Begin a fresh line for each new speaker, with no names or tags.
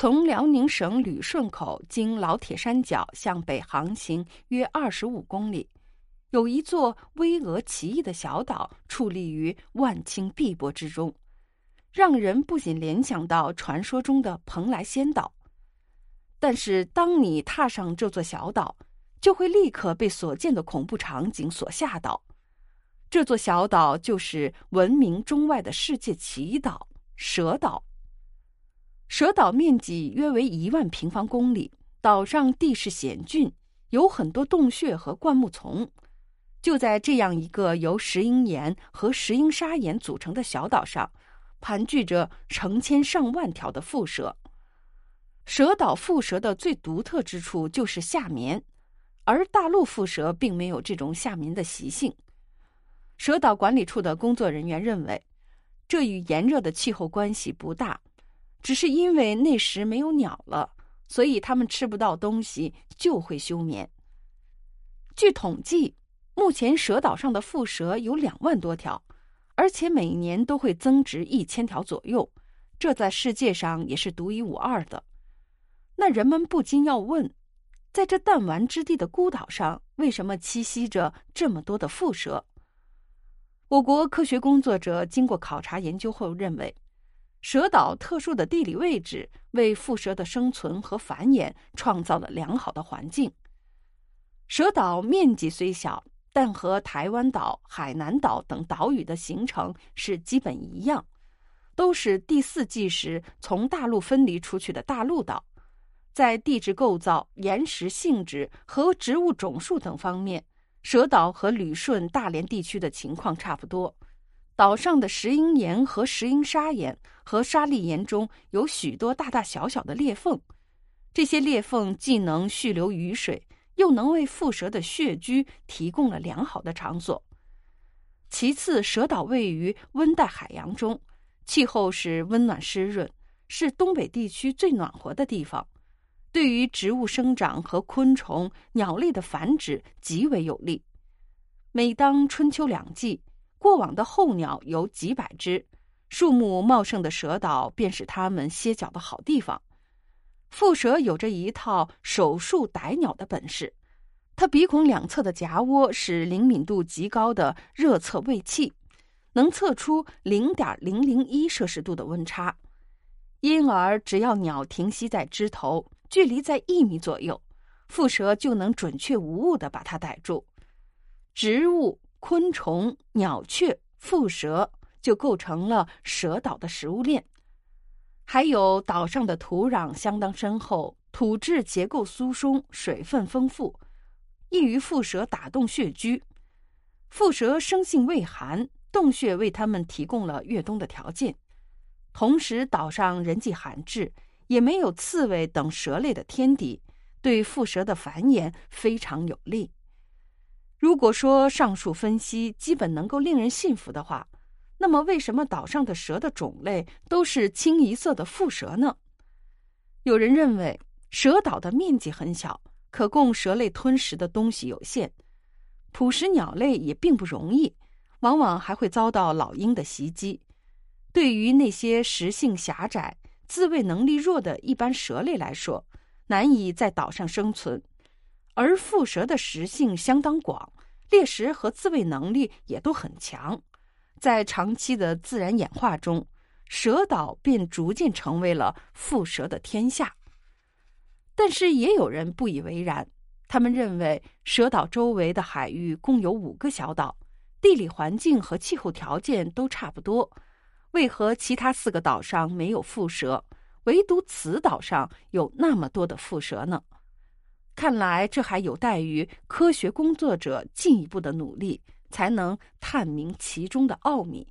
从辽宁省旅顺口经老铁山脚向北航行约二十五公里，有一座巍峨奇异的小岛矗立于万顷碧波之中，让人不仅联想到传说中的蓬莱仙岛。但是，当你踏上这座小岛，就会立刻被所见的恐怖场景所吓倒。这座小岛就是闻名中外的世界奇岛——蛇岛。蛇岛面积约为一万平方公里，岛上地势险峻，有很多洞穴和灌木丛。就在这样一个由石英岩和石英砂岩组成的小岛上，盘踞着成千上万条的蝮蛇。蛇岛蝮蛇的最独特之处就是夏眠，而大陆蝮蛇并没有这种夏眠的习性。蛇岛管理处的工作人员认为，这与炎热的气候关系不大，只是因为那时没有鸟了，所以它们吃不到东西就会休眠。据统计，目前蛇岛上的蝮蛇有两万多条，而且每年都会增值一千条左右，这在世界上也是独一无二的。那人们不禁要问：在这弹丸之地的孤岛上，为什么栖息着这么多的蝮蛇？我国科学工作者经过考察研究后认为，蛇岛特殊的地理位置为蝮蛇的生存和繁衍创造了良好的环境。蛇岛面积虽小，但和台湾岛、海南岛等岛屿的形成是基本一样，都是第四纪时从大陆分离出去的大陆岛。在地质构造、岩石性质和植物种数等方面，蛇岛和旅顺、大连地区的情况差不多。岛上的石英岩和石英砂岩和砂砾岩中有许多大大小小的裂缝，这些裂缝既能蓄留雨水，又能为蝮蛇的穴居提供了良好的场所。其次，蛇岛位于温带海洋中，气候是温暖湿润，是东北地区最暖和的地方。对于植物生长和昆虫、鸟类的繁殖极为有利。每当春秋两季，过往的候鸟有几百只，树木茂盛的蛇岛便是它们歇脚的好地方。蝮蛇有着一套手术逮鸟的本事，它鼻孔两侧的夹窝是灵敏度极高的热测位器，能测出零点零零一摄氏度的温差，因而只要鸟停息在枝头。距离在一米左右，蝮蛇就能准确无误的把它逮住。植物、昆虫、鸟雀、蝮蛇就构成了蛇岛的食物链。还有岛上的土壤相当深厚，土质结构疏松，水分丰富，易于蝮蛇打洞穴居。蝮蛇生性畏寒，洞穴为它们提供了越冬的条件。同时，岛上人迹罕至。也没有刺猬等蛇类的天敌，对蝮蛇的繁衍非常有利。如果说上述分析基本能够令人信服的话，那么为什么岛上的蛇的种类都是清一色的蝮蛇呢？有人认为，蛇岛的面积很小，可供蛇类吞食的东西有限，捕食鸟类也并不容易，往往还会遭到老鹰的袭击。对于那些食性狭窄，自卫能力弱的一般蛇类来说，难以在岛上生存；而蝮蛇的食性相当广，猎食和自卫能力也都很强。在长期的自然演化中，蛇岛便逐渐成为了蝮蛇的天下。但是也有人不以为然，他们认为蛇岛周围的海域共有五个小岛，地理环境和气候条件都差不多。为何其他四个岛上没有蝮蛇，唯独此岛上有那么多的蝮蛇呢？看来这还有待于科学工作者进一步的努力，才能探明其中的奥秘。